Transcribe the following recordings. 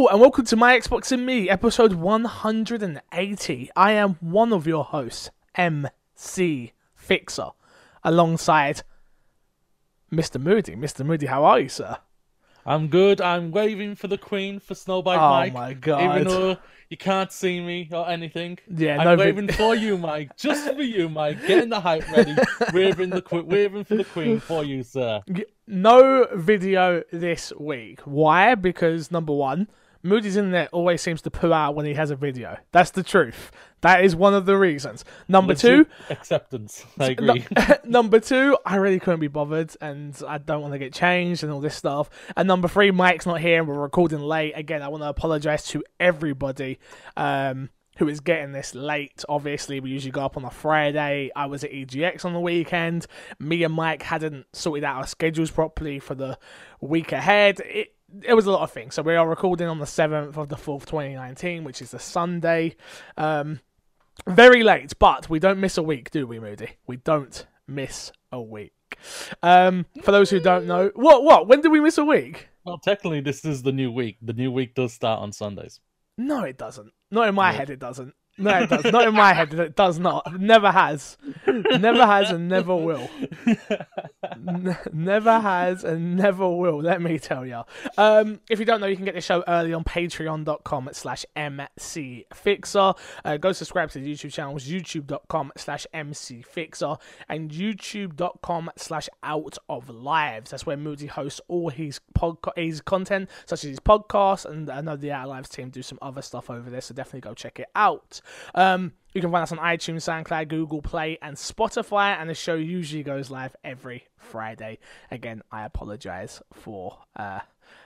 Hello and welcome to My Xbox and Me, episode 180. I am one of your hosts, MC Fixer, alongside Mr. Moody. Mr. Moody, how are you, sir? I'm good. I'm waving for the Queen for Snowbite Oh Mike. Oh my God. Even though you can't see me or anything. Yeah, I'm no waving for you, Mike. Just for you, Mike. Getting the hype ready. waving the waving for the Queen for you, sir. No video this week. Why? Because number one, Moody's Internet always seems to poo out when he has a video. That's the truth. That is one of the reasons. Number two, acceptance. I No- agree. number two, I really couldn't be bothered, and I don't want to get changed and all this stuff. And number three, Mike's not here, and we're recording late. Again, I want to apologize to everybody um, who is getting this late. Obviously, we usually go up on a Friday. I was at EGX on the weekend. Me and Mike hadn't sorted out our schedules properly for the week ahead. It it was a lot of things. So we are recording on the seventh of the fourth, twenty nineteen, which is the Sunday. Um, very late, but we don't miss a week, do we, Moody? We don't miss a week. Um, for those who don't know, what what? When did we miss a week? well, technically, this is the new week. The new week does start on Sundays. No, it doesn't. Not in my Yeah. head, it doesn't. No, it does. Not in my head, it does not. Never has. Never has and never will. N- never has and never will, let me tell you. Um, if you don't know, you can get the show early on patreon.com slash mcfixer. Uh, go subscribe to the YouTube channels, youtube.com slash mcfixer and youtube.com slash out of lives. That's where Moody hosts all his, podca- his content, such as his podcast, and I know the Out of Lives team do some other stuff over there, so definitely go check it out. Um, you can find us on iTunes, SoundCloud, Google Play, and Spotify. And the show usually goes live every Friday. Again, I apologize for uh,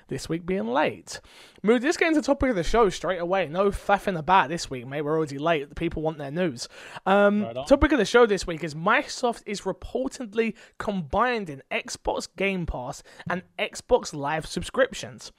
this week being late. Move this getting to the topic of the show straight away. No faffing about this week, mate. We're already late. The people want their news. Um, Right topic of the show this week is Microsoft is reportedly combining Xbox Game Pass and Xbox Live subscriptions.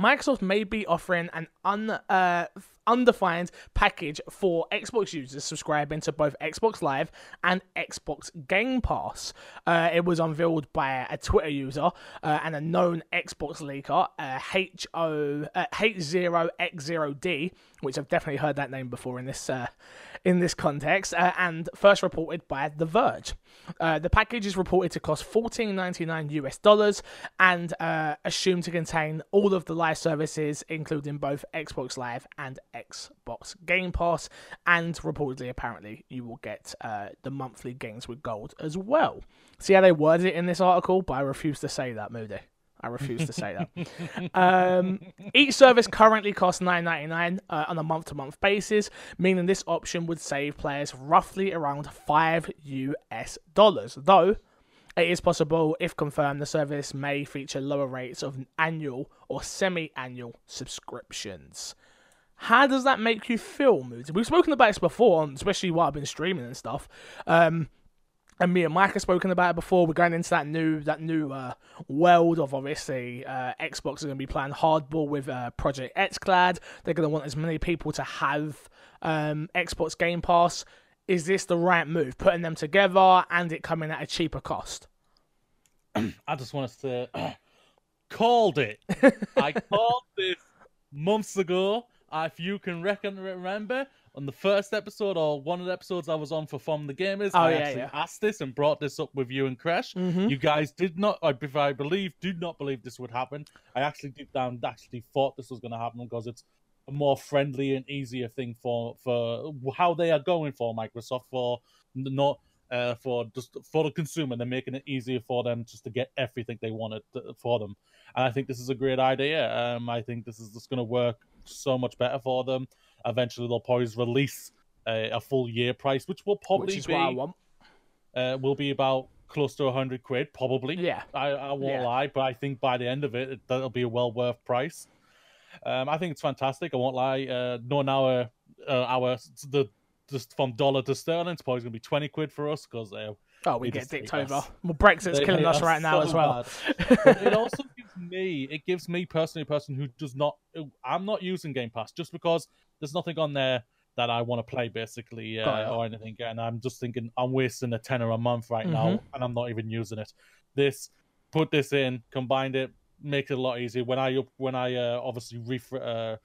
Microsoft may be offering an un, uh, undefined package for Xbox users subscribing to both Xbox Live and Xbox Game Pass. Uh, it was unveiled by a Twitter user uh, and a known Xbox leaker, uh, HO, uh, H0X0D, which I've definitely heard that name before in this uh, in this context, uh, and first reported by The Verge. Uh, the package is reported to cost $14.99 US dollars and uh, assumed to contain all of the live services, including both Xbox Live and Xbox Game Pass. And reportedly, apparently, you will get uh, the monthly games with gold as well. See how they worded it in this article, but I refuse to say that, Moody. I refuse to say that. um, each service currently costs nine ninety nine uh, on a month to month basis, meaning this option would save players roughly around five US dollars. Though it is possible, if confirmed, the service may feature lower rates of annual or semi annual subscriptions. How does that make you feel, Moody? We've spoken about this before, especially while I've been streaming and stuff. Um, and me and Mike have spoken about it before. We're going into that new that new uh, world of obviously uh, Xbox are going to be playing hardball with uh, Project XCloud. They're going to want as many people to have um, Xbox Game Pass. Is this the right move? Putting them together and it coming at a cheaper cost. I just want to say, called it. I called this months ago. If you can reckon, remember on the first episode or one of the episodes I was on for From the Gamers, Oh, I yeah, actually yeah. asked this and brought this up with you and Crash. Mhm. You guys did not, if I believe, did not believe this would happen. I actually deep down actually thought this was going to happen because it's a more friendly and easier thing for for how they are going for Microsoft for not uh, for just for the consumer. They're making it easier for them just to get everything they wanted to, for them, and I think this is a great idea. Um, I think this is just going to work so much better for them. Eventually, they'll probably release a, a full year price, which will probably Which is be what I want. uh, will be about close to hundred quid, probably. Yeah. I, I won't Yeah. lie, but I think by the end of it, that'll be a well worth price. Um, I think it's fantastic. I won't lie. Uh, knowing our uh, our the just from dollar to sterling, it's probably gonna be twenty quid for us because uh, Oh, we They get dicked over. Well, Brexit's they killing us right now so as well. it also me, it gives me personally, a person who does not, I'm not using Game Pass just because there's nothing on there that I want to play basically uh, or anything, and I'm just thinking I'm wasting a tenner a month right Mm-hmm. now, and I'm not even using it. This, put this in, combined it, makes it a lot easier when I up when I uh, obviously re uh,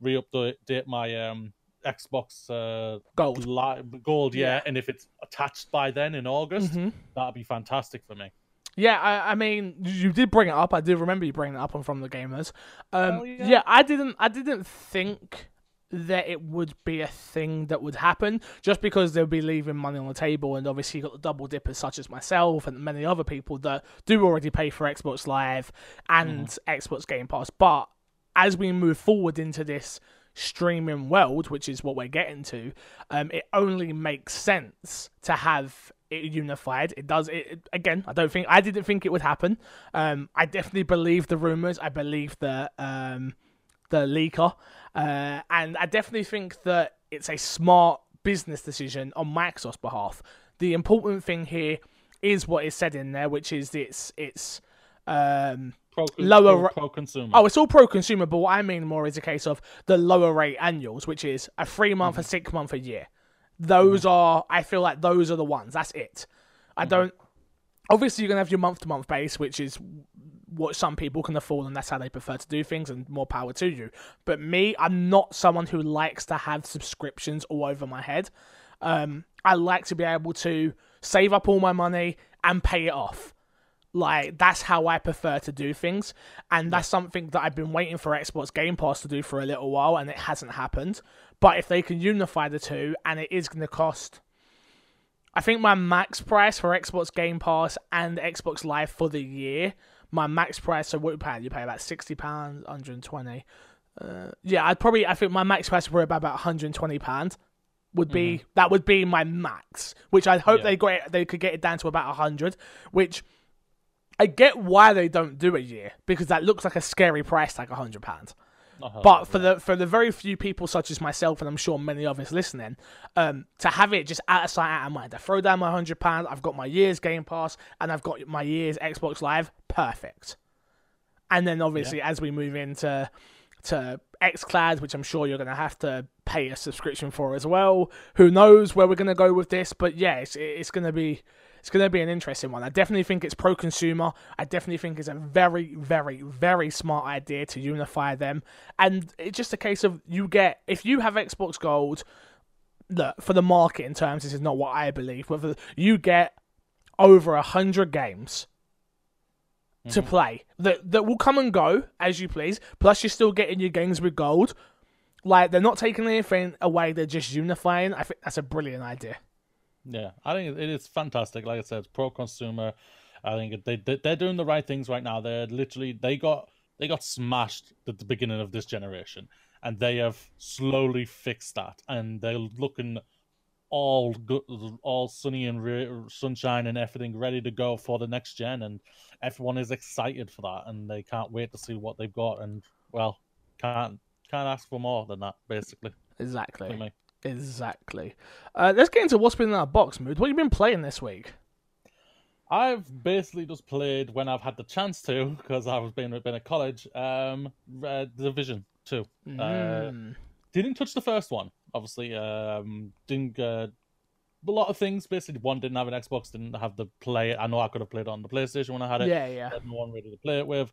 re update my um Xbox uh, Gold. li- gold, yeah. Yeah. and if it's attached by then in August, Mhm. that'd be fantastic for me. Yeah, I, I mean, you did bring it up. I do remember you bringing it up on From the Gamers. Um, Hell yeah. yeah, I didn't. I didn't think that it would be a thing that would happen just because they'll be leaving money on the table and obviously you've got the double dippers such as myself and many other people that do already pay for Xbox Live and Xbox Game Pass but as we move forward into this streaming world which is what we're getting to um, it only makes sense to have it unified it does it it- again i don't think i didn't think it would happen um, i definitely believe the rumors i believe the um, the leaker, uh, and I definitely think that it's a smart business decision on Microsoft's behalf. The important thing here is what is said in there, which is it's it's um, Pro, Lower pro, consumer. oh, it's all pro consumer, but what I mean more is a case of the lower rate annuals, which is a three month, a six month, a year. Those are, I feel like those are the ones. That's it. I don't. Obviously, you're gonna have your month to month base, which is what some people can afford, and that's how they prefer to do things, and more power to you. But me, I'm not someone who likes to have subscriptions all over my head. Um, I like to be able to save up all my money and pay it off. Like that's how I prefer to do things, and that's something that I've been waiting for Xbox Game Pass to do for a little while, and it hasn't happened. But if they can unify the two, and it is going to cost, I think my max price for Xbox Game Pass and Xbox Live for the year, my max price. So what you pay? You pay about sixty pounds, hundred and twenty. Uh, yeah, I'd probably. I think my max price would be about and twenty pounds. Would be that would be my max, which I hope Yeah. they got it, they could get it down to about hundred, which I get why they don't do a year because that looks like a scary price tag, hundred pounds. Uh-huh. But for the for the very few people such as myself, and I'm sure many others listening, um, to have it just out of sight, out of mind, I throw down my hundred pounds. I've got my year's Game Pass, and I've got my year's Xbox Live. Perfect. And then obviously, as we move into to XCloud, which I'm sure you're going to have to pay a subscription for as well. Who knows where we're going to go with this? But yeah, it's, it's going to be it's going to be an interesting one. I definitely think it's pro consumer. I definitely think it's a very, very, very smart idea to unify them. And it's just a case of you get if you have Xbox Gold. Look for the market in terms. This is not what I believe. But for, you get over a hundred games to mm-hmm. play that that will come and go as you please. Plus, you're still getting your games with gold. Like they're not taking anything away; they're just unifying. I think that's a brilliant idea. Yeah, I think it is fantastic. Like I said, it's pro consumer. I think they they- they're doing the right things right now. They're literally they got they got smashed at the beginning of this generation, and they have slowly fixed that, and they're looking all good, all sunny and re- sunshine and everything ready to go for the next gen, and everyone is excited for that, and they can't wait to see what they've got, and well, can't can't ask for more than that, basically. Exactly. Exactly. Uh, let's get into what's been in our box mood. What have you been playing this week? I've basically just played when I've had the chance to, because I've been been at college. Um, uh, Division Two. Uh, Mm. didn't touch the first one, obviously. Um, didn't. Uh, a lot of things. Basically, one didn't have an Xbox, didn't have the play. I know I could have played it on the PlayStation when I had it. yeah, yeah. Had no one ready to play it with.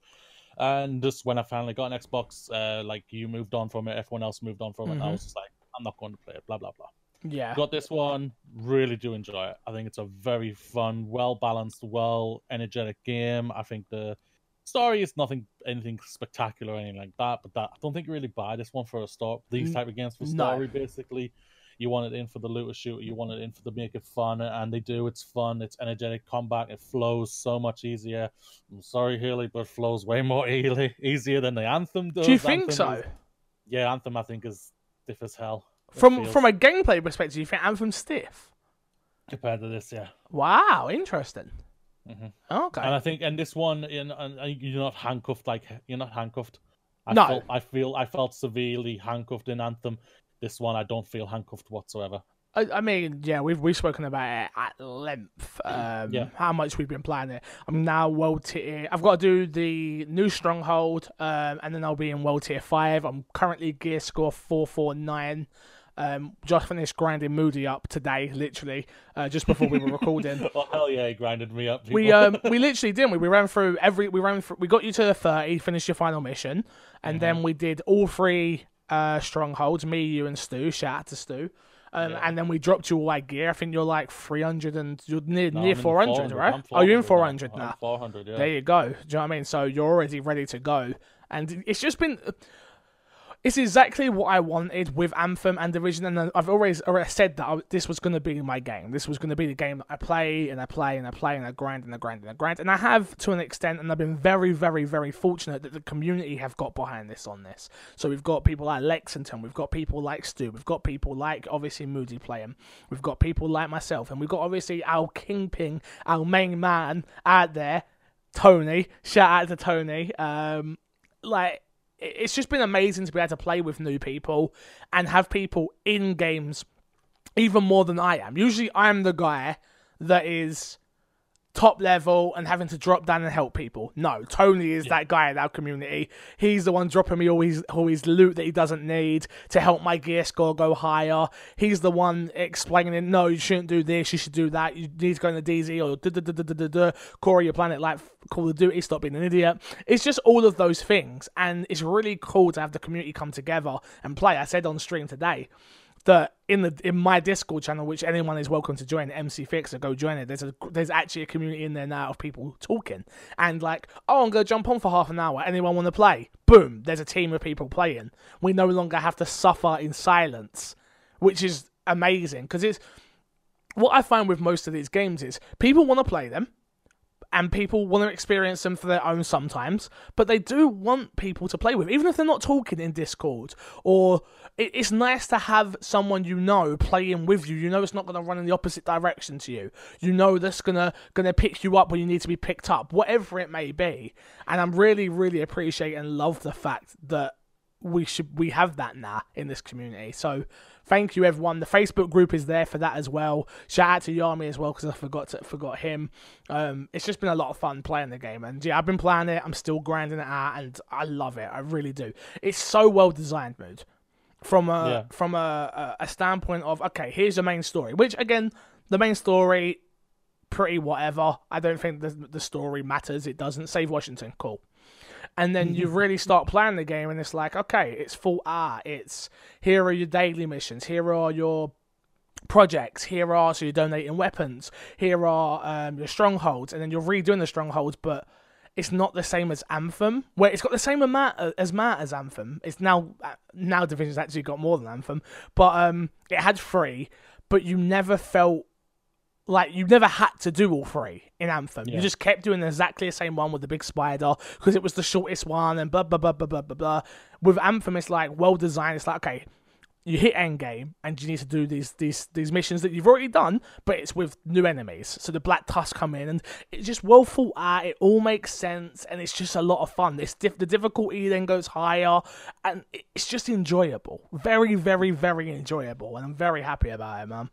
And just when I finally got an Xbox, uh, like you moved on from it, everyone else moved on from it. And I was just like, I'm not going to play it. Blah blah blah Yeah. got this one really do enjoy it i think it's a very fun well balanced well energetic game i think the story is nothing anything spectacular or anything like that but that i don't think you really buy this one for a start these type of games for no. story basically you want it in for the looter shooter you want it in for the make it fun and they do it's fun it's energetic combat it flows so much easier i'm sorry haley but it flows way more easily, easier than the anthem does Do you think Anthem so? is- yeah anthem i think is stiff as hell From feels- from a gameplay perspective, you think Anthem stiff? compared to this yeah Wow, interesting. Mhm. Okay. And I think, and this one, in, you're not handcuffed like you're not handcuffed. I No. felt, I feel, I felt severely handcuffed in Anthem. This one, I don't feel handcuffed whatsoever. I, I mean, yeah, we've we've spoken about it at length. Um, Yeah. how much we've been playing it. I'm now world tier. I've got to do the new stronghold, um, and then I'll be in world tier five. I'm currently gear score four four nine. Um, just finished grinding Moody up today, literally, uh, just before we were recording. oh hell yeah, he grinded me up. We um we literally didn't we? We ran through every we ran through, we got you to the thirty, finished your final mission, and then we did all three uh strongholds. Me, you, and Stu. Shout out to Stu. Um, Yeah. and then we dropped you all like gear. I think you're like three hundred and you're near No, near four hundred, 400. right? I'm Oh, you're in 400 four hundred I'm now. 400, yeah. There you go. Do you know what I mean? So you're already ready to go, and it's just been. It's exactly what I wanted with Anthem and Division, and I've always already said that I, this was going to be my game. This was going to be the game that I play and I play and I play and I grind and I grind and I grind, and I have to an extent, and I've been very, very, very fortunate that the community have got behind this on this. So we've got people like Lexington, we've got people like Stu, we've got people like obviously Moody playing, we've got people like myself, and we've got obviously our kingpin, our main man out there, Tony. Shout out to Tony. Um, like it's just been amazing to be able to play with new people and have people in games even more than I am. Usually, I'm the guy that is top level and having to drop down and help people. No, Tony is that guy in our community. He's the one dropping me all his, all his loot that he doesn't need to help my gear score go higher. He's the one explaining, no, you shouldn't do this, you should do that, you need to go in the DZ or da da da da da da da, core your planet like Call of Duty, stop being an idiot. It's just all of those things, and it's really cool to have the community come together and play. I said on stream today that in the in my Discord channel, which anyone is welcome to join, MC Fixer, go join it. There's a there's actually a community in there now of people talking and like, oh, I'm gonna jump on for half an hour. Anyone want to play? Boom! There's a team of people playing. We no longer have to suffer in silence, which is amazing because it's what I find with most of these games is people want to play them and people want to experience them for their own sometimes, but they do want people to play with, even if they're not talking in Discord. Or it's nice to have someone you know playing with you. You know it's not going to run in the opposite direction to you. You know that's gonna gonna pick you up when you need to be picked up, whatever it may be. And I'm really, really appreciate and love the fact that we should we have that now in this community. So thank you everyone. The Facebook group is there for that as well. Shout out to Yami as well because I forgot to, forgot him. Um, it's just been a lot of fun playing the game, and yeah, I've been playing it. I'm still grinding it out, and I love it. I really do. It's so well designed, mood. From a Yeah. from a, a a standpoint of okay, here's the main story. Which again, the main story, pretty whatever. I don't think the the story matters. It doesn't. Save Washington, cool and then you really start playing the game and it's like okay it's full art. It's here are your daily missions. Here are your projects. Here are so you're donating weapons. Here are um, your strongholds and then you're redoing the strongholds but it's not the same as anthem. Where it's got the same amount uh, as amount as anthem. It's now uh, now division's actually got more than anthem but um it had three but you never felt like you never had to do all three in Anthem. You just kept doing exactly the same one with the big spider because it was the shortest one and blah blah blah blah blah blah blah. With Anthem, it's like well designed. It's like okay, you hit end game and you need to do these these these missions that you've already done, but it's with new enemies. So the Black Tusk come in and it's just well thought out. It all makes sense and it's just a lot of fun. This diff- the difficulty then goes higher and it's just enjoyable. Very very very enjoyable and I'm very happy about it, man.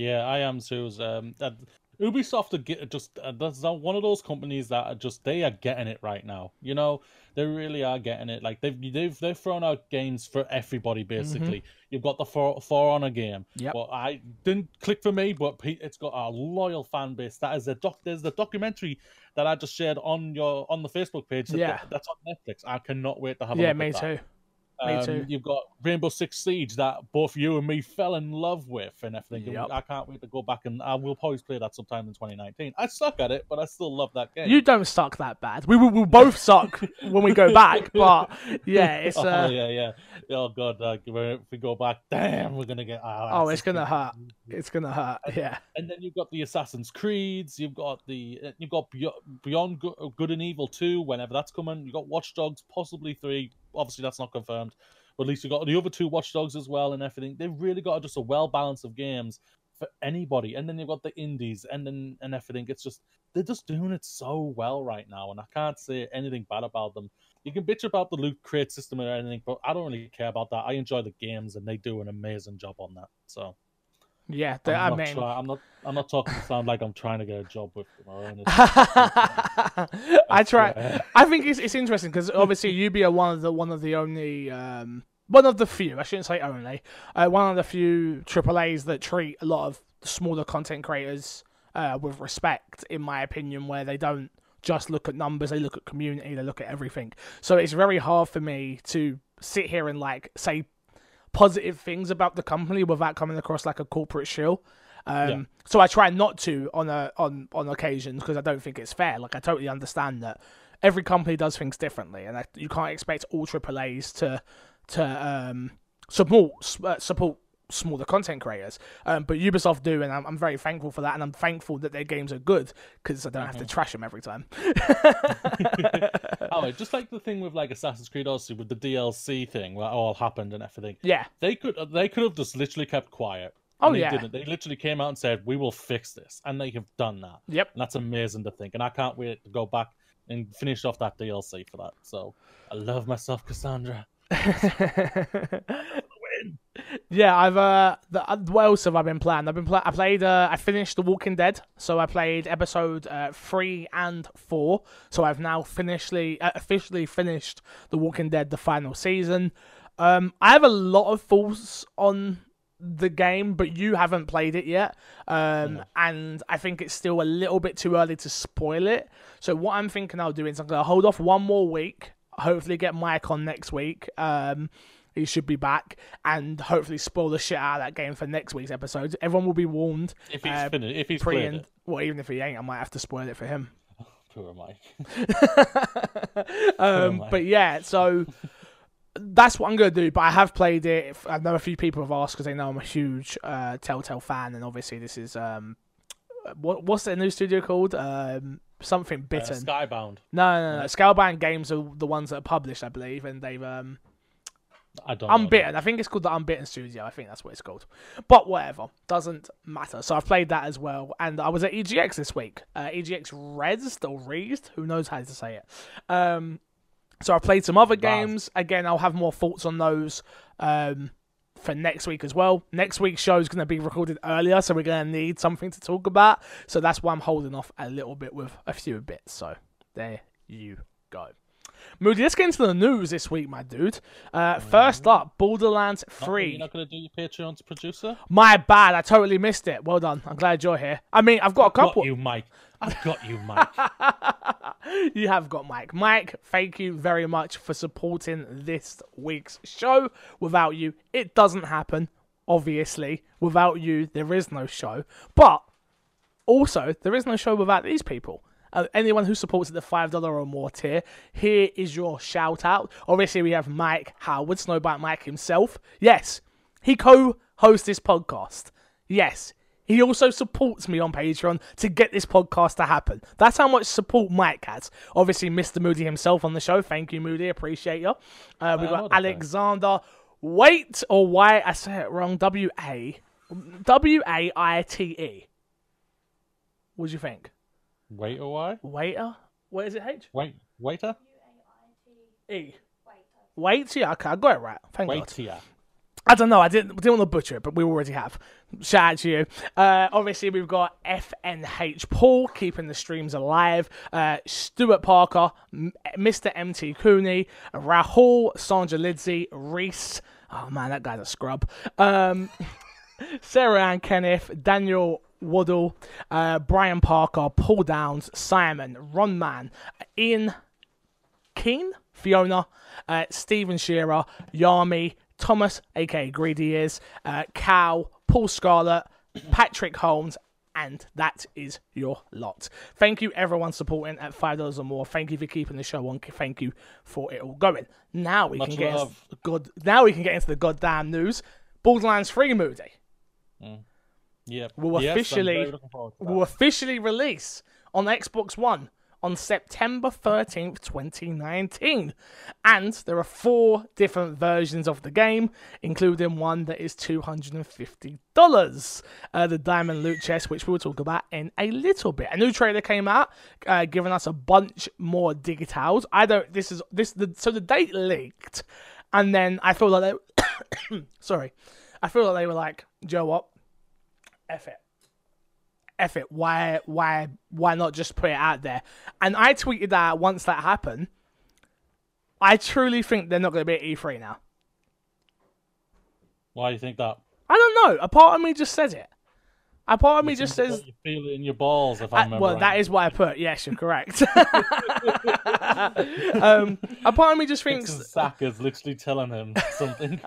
Yeah, I am too. Um, that Ubisoft are get, just uh, that's not one of those companies that are just they are getting it right now. You know, they really are getting it. Like they've they've they've thrown out games for everybody basically. You've got the For For Honor game. yeah. Well, I didn't click for me, but pe- it's got a loyal fan base. That is a doc. There's the documentary that I just shared on your on the Facebook page. that- Yeah. that's on Netflix. I cannot wait to have a Yeah, look me at that. too. Me Um, too. You've got Rainbow Six Siege that both you and me fell in love with and everything. and Yep. I can't wait to go back and I will probably play that sometime in 2019. I suck at it, but I still love that game. You don't suck that bad. We will we'll both suck when we go back, but yeah, it's oh, uh, yeah, yeah. Oh god, uh, if we go back, damn, we're gonna get. Oh, oh, it's gonna hurt. It's gonna hurt. Yeah, And then you've got the Assassin's Creeds. You've got the you've got Beyond, Good and Evil two. Whenever that's coming, you've got Watch Dogs, possibly three. Obviously, that's not confirmed. But at least you've got the other two Watch Dogs as well, and everything. They've really got just a well balance of games for anybody. And then you've got the indies, and then and everything. It's just they're just doing it so well right now, and I can't say anything bad about them. You can bitch about the loot crate system or anything, but I don't really care about that. I enjoy the games, and they do an amazing job on that. So. Yeah. the- I'm I not mean, try- I'm not. I'm not talking to sound like I'm trying to get a job with them. I try. swear. I think it's it's interesting because obviously Ubi are one of the one of the only um, one of the few. I shouldn't say only. Uh, one of the few AAA's that treat a lot of smaller content creators uh, with respect, in my opinion, where they don't just look at numbers, they look at community, they look at everything. So it's very hard for me to sit here and like say positive things about the company without coming across like a corporate shill. Um, Yeah. So I try not to on a on on occasions because I don't think it's fair. Like I totally understand that every company does things differently, and I, you can't expect all AAA's to to um, support uh, support smaller content creators. Um, but Ubisoft do, and I'm, I'm very thankful for that, and I'm thankful that their games are good because I don't have to trash them every time. Oh, just like the thing with like Assassin's Creed Odyssey with the DLC thing, where it all happened and everything. Yeah, They could they could have just literally kept quiet. Oh, and they yeah. didn't. They literally came out and said, "We will fix this," and they have done that. yep. And that's amazing to think. And I can't wait to go back and finish off that DLC for that. So I love myself, Kassandra. Yeah, I've uh, the, uh, what else have I been playing? I've been pla- I played uh, I finished The Walking Dead, so I played episode uh, three and four. So I've now finishly uh, officially finished The Walking Dead, the final season. Um, I have a lot of thoughts on the game, but you haven't played it yet, um, and I think it's still a little bit too early to spoil it. So what I'm thinking I'll do is I'm gonna hold off one more week, hopefully get Mike on next week. Um, he should be back, and hopefully spoil the shit out of that game for next week's episode. Everyone will be warned. If he's uh, finished, if he's pre and it, well, even if he ain't, I might have to spoil it for him. poor Mike. um, my. but yeah, so that's what I'm gonna do. But I have played it. I know a few people have asked because they know I'm a huge uh, Telltale fan, and obviously this is um, what what's the new studio called? Um, something Uh, bitten. Skybound. no, no, no. Skybound Games are the ones that are published, I believe, and they've um, I don't. know. I think it's called the Unbitten Studio. I think that's what it's called. But whatever, doesn't matter. So I've played that as well, and I was at EGX this week. Uh, EGX Rezzed or Reezed, who knows how to say it. Um, so I played some other games. Again, I'll have more thoughts on those um, for next week as well. Next week's show is going to be recorded earlier, so we're going to need something to talk about. So that's why I'm holding off a little bit with a few bits. So there you go. Moody, let's get into the news this week, my dude. Uh, first up, Borderlands Oh, 3. You're not going to do your Patreon's producer? My bad, I totally missed it. Well done. I'm glad you're here. I mean, I've got a couple. Got you, Mike. I've got you, Mike. you have got Mike. Mike, thank you very much for supporting this week's show. Without you, it doesn't happen. Obviously, without you, there is no show. But also, there is no show without these people. Uh, anyone who supports at the five dollar or more tier, here is your shout out. Obviously, we have Mike Howard, Snowbite Mike himself. Yes, he co-hosts this podcast. Yes, he also supports me on Patreon to get this podcast to happen. That's how much support Mike has. Obviously, Mr. Moody himself on the show. Thank you, Moody. Appreciate you. Uh, we've got. Alexander Wait or why I say it wrong. W A W A I T E. What do you think? Wait a while. Waiter? What is it, H? Wait, waiter. E. Wait, yeah, okay, I got it right. Thank God. Wait here. I don't know. I didn't didn't want to butcher it, but we already have. Shout out to you. Uh, obviously, we've got FNH Paul keeping the streams alive. Uh, Stuart Parker, M- Mr. MT Cooney, Rahul, Sandra Lidsey, Reese. Oh man, that guy's a scrub. Um, Sarah Ann Kenneth, Daniel Waddle, uh, Brian Parker, Paul Downs, Simon, Ron Mann, Ian Keen, Fiona, uh, Stephen Shearer, Yami, Thomas, aka Greedy is, uh, Cal, Paul Scarlett, Patrick Holmes, and that is your lot. Thank you, everyone supporting at five dollars or more. Thank you for keeping the show on. Thank you for it all going. Now we Much can get into the good. Now we can get into the goddamn news. Borderlands Free Moody Yeah. Will Yes, officially- very looking forward to that. will officially release on Xbox One on September 13th, 2019. And there are four different versions of the game, including one that is $250. Uh, the Diamond Loot Chest, which we'll talk about in a little bit. A new trailer came out, uh, giving us a bunch more digitals. I don't, this is, this, the, so the date leaked, and then I feel like they, sorry, I feel like they were like, Joe, what? F it. F it. Why why why not just put it out there? And I tweeted that once that happened. I truly think they're not gonna be at E3 now. Why do you think that? I don't know. A part of me just says it. A part of me just says. you feel it in your balls. If I, I- remember well, right. that is what I put. Yes, you're correct. um, a part of me just thinks. Zach is literally telling him something.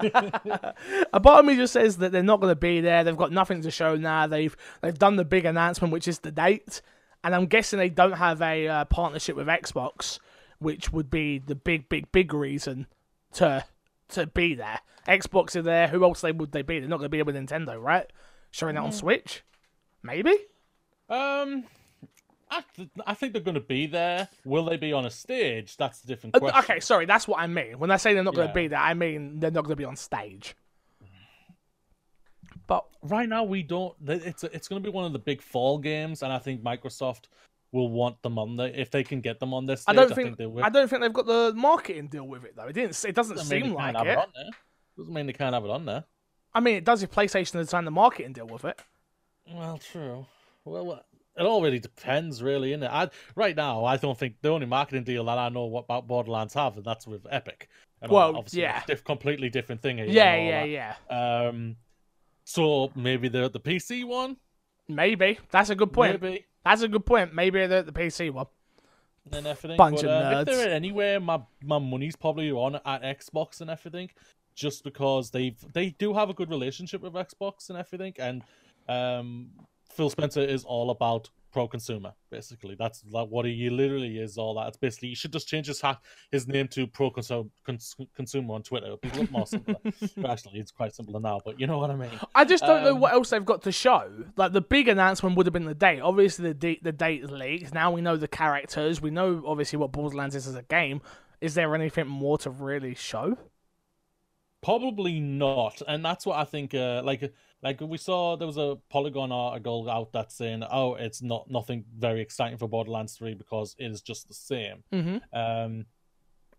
A part of me just says that they're not going to be there. They've got nothing to show now. They've they've done the big announcement, which is the date, and I'm guessing they don't have a uh, partnership with Xbox, which would be the big, big, big reason to to be there. Xbox are there. Who else they would they be? They're not going to be there with Nintendo, right? Showing that on Switch, maybe. um, I, th- I think they're going to be there. Will they be on a stage? That's the different Uh, question. Okay, sorry, that's what I mean. When I say they're not going to Yeah. be there, I mean they're not going to be on stage. But Right now, we don't. It's it's going to be one of the big fall games, and I think Microsoft will want them on there if they can get them on this I don't I think, they will. I don't think they've got the marketing deal with it though. It didn't. It doesn't Doesn't seem like it. it on there. Doesn't mean they can't have it on there. I mean, it does if PlayStation has signed the marketing deal with it. Well, true. Well, it all really depends, really, innit? I right now, I don't think the only marketing deal that I know what about Borderlands have, and that's with Epic. And Well, obviously, yeah. it's diff- completely different thing. Yeah, yeah, that. yeah. Um, so maybe the the PC one, Maybe that's a good point. maybe, That's a good point. Maybe the the PC one. and everything. Bunch but, of um, if they're anywhere, my my money's probably on at Xbox and everything, just because they've they do have a good relationship with Xbox and everything, and um, Phil Spencer is all about pro consumer. Basically, that's like what he literally is. All that. It's basically he should just change his hat, his name to pro consu- cons- consumer on Twitter. It'd be a lot more simpler. Actually, it's quite simpler now. But you know what I mean. I just don't know Um, what else they've got to show. Like the big announcement would have been the date. Obviously, the date the date is leaked. Now we know the characters. We know obviously what Borderlands is as a game. Is there anything more to really show? Probably not, and that's what I think. Uh, like, like we saw, there was a Polygon article out that's saying, "Oh, it's not nothing very exciting for Borderlands Three because it is just the same." Mm-hmm. Um,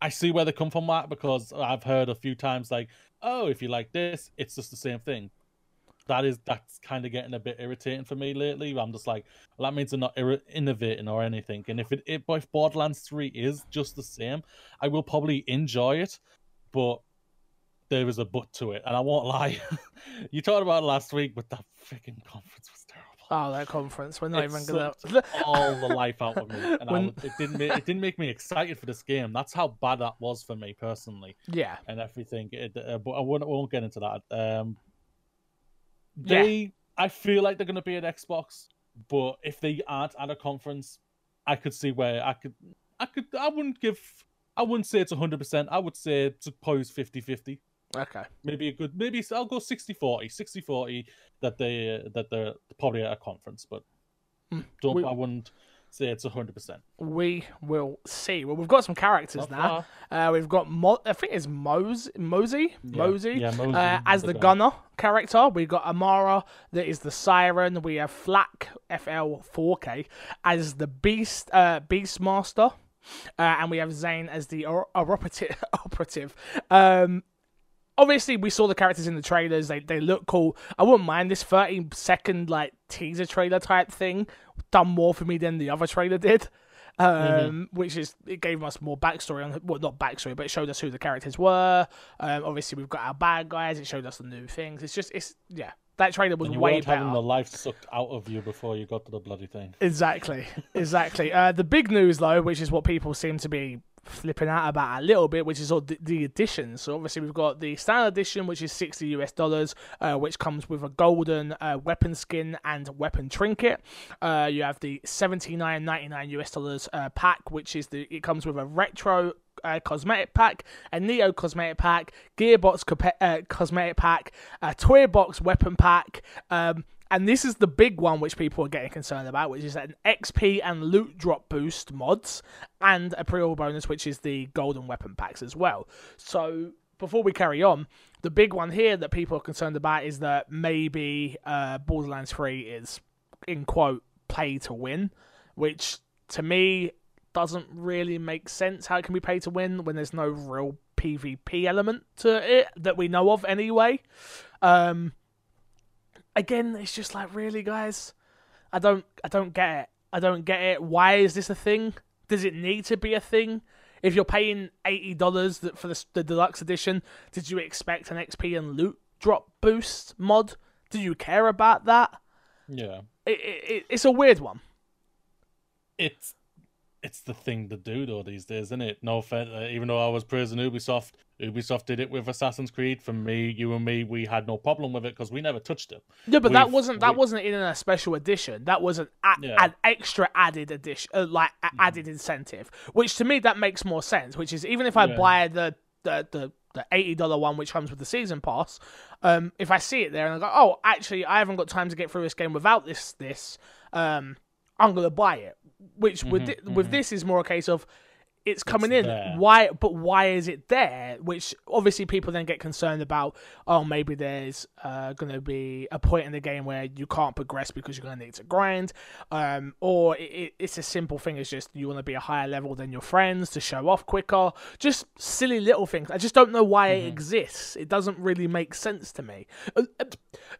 I see where they come from that because I've heard a few times like, "Oh, if you like this, it's just the same thing." That is that's kind of getting a bit irritating for me lately. I'm just like, well, that means they're not ir- innovating or anything. And if it, if if Borderlands Three is just the same, I will probably enjoy it, but there is a but to it, and I won't lie. you talked about it last week, but that freaking conference was terrible. Oh, that conference. We're not It even gonna. All the life out of me, and I When- was, it didn't. Make, it didn't make me excited for this game. That's how bad that was for me personally, yeah. and everything. It, uh, but I won't, won't get into that. Um, Yeah. they, I feel like they're going to be at Xbox, but if they aren't at a conference, I could see where I could, I could, I wouldn't give. I wouldn't say it's 100%. I would say it's suppose 50 50 Okay. maybe a good maybe I'll go 60 40 60 40 that they that they're probably at a conference but Mm, don't we- I wouldn't say it's 100% We will see. Well, we've got some characters Not now. Uh, we've got Mo- I think it's Mose Mosey Yeah. Mosey Yeah, Mosey, uh, as the gunner character. We've got Amara that is the siren. We have Flack FL 4K as the beast uh, Beastmaster. Uh, and we have Zane as the or- operative. operative. Um, obviously, we saw the characters in the trailers. They they look cool. I wouldn't mind this 30 second like teaser trailer type thing. Done more for me than the other trailer did. Um, which is it gave us more backstory on well not backstory, but it showed us who the characters were. Um, obviously we've got our bad guys. It showed us the new things. It's just it's yeah. That trailer was and you way weren't better. having the life sucked out of you before you got to the bloody thing Exactly, exactly. Uh, the big news, though, which is what people seem to be flipping out about a little bit, which is all the, editions. So obviously we've got the standard edition, which is sixty US dollars, uh, which comes with a golden uh, weapon skin and weapon trinket. Uh, you have the seventy nine ninety nine US dollars uh, pack, which is the it comes with a retro uh, cosmetic pack, a Neon cosmetic pack, Gearbox uh, cosmetic pack, a Toy Box weapon pack, um, and this is the big one which people are getting concerned about, which is an XP and loot drop boost mods, and a pre-order bonus, which is the golden weapon packs as well. So before we carry on, the big one here that people are concerned about is that maybe uh, Borderlands 3 is, in quote, play to win, which to me doesn't really make sense how it can be pay to win when there's no real PvP element to it that we know of anyway. Um, again, it's just like really, guys. I don't, I don't get it. I don't get it. Why is this a thing? Does it need to be a thing? If you're paying eighty dollars for the, the deluxe edition, did you expect an XP and loot drop boost mod? Do you care about that? Yeah, It, it, it, it's a weird one. it's it's the thing to do though these days, isn't it? No offense, uh, even though I was praising Ubisoft, Ubisoft did it with Assassin's Creed. For me, you and me, we had no problem with it because we never touched it. Yeah, but that We've- wasn't that we- wasn't in a special edition. That was an a- Yeah. an extra added edition, uh, like a- added incentive. Which to me that makes more sense. Which is even if I Yeah. buy the the the, the eighty dollar one, which comes with the season pass, um, if I see it there and I go, oh, actually, I haven't got time to get through this game without this this, um, I'm gonna buy it. Which with thi- with this is more a case of. It's coming in. there. Why? But why is it there? Which obviously people then get concerned about. Oh, maybe there's uh, going to be a point in the game where you can't progress because you're going to need to grind, um, or it, it, it's a simple thing as just you want to be a higher level than your friends to show off quicker. Just silly little things. I just don't know why it exists. It doesn't really make sense to me. Uh, uh,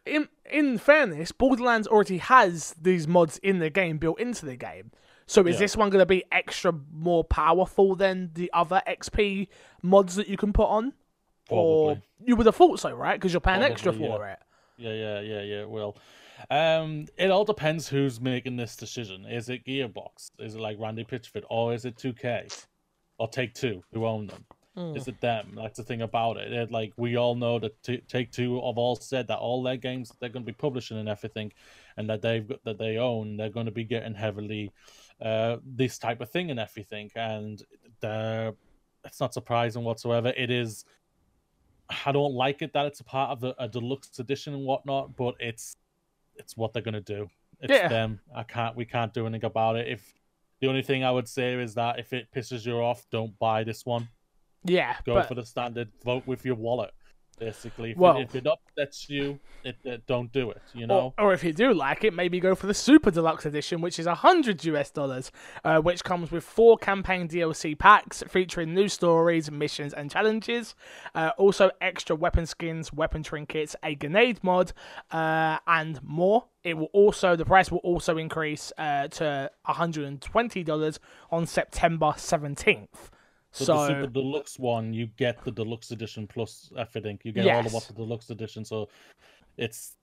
In in fairness, Borderlands already has these mods in the game built into the game. So is Yeah. this one going to be extra more powerful than the other XP mods that you can put on? Or Probably. you would have thought so, right? Because you're paying extra Probably, for it. Yeah, yeah, yeah, yeah. It will. Um, it all depends who's making this decision. Is it Gearbox? Is it like Randy Pitchford, or is it 2K, or Take Two who own them? Hmm. Is it them? That's the thing about it. It- like we all know that T- Take Two have all said that all their games they're going to be publishing and everything, and that they've got, that they own, they're going to be getting heavily uh, this type of thing and everything. And it's not surprising whatsoever. It is. I don't like it that it's a part of the a deluxe edition and whatnot, but it's it's what they're gonna do. It's Yeah. them. I can't. We can't do anything about it. If the only thing I would say is that if it pisses you off, don't buy this one. Yeah, Go but for the standard. Vote with your wallet. Basically, if, Well- it, if it upsets you, it, it don't do it. You know. or, or if you do like it, maybe go for the Super Deluxe Edition, which is a hundred US dollars, uh, which comes with four campaign DLC packs featuring new stories, missions, and challenges. Uh, also, extra weapon skins, weapon trinkets, a grenade mod, uh, and more. It will also the price will also increase uh, to hundred and twenty dollars on September seventeenth. So, So, the super deluxe one, you get the deluxe edition plus everything. You get all of Yes. what the deluxe edition. So it's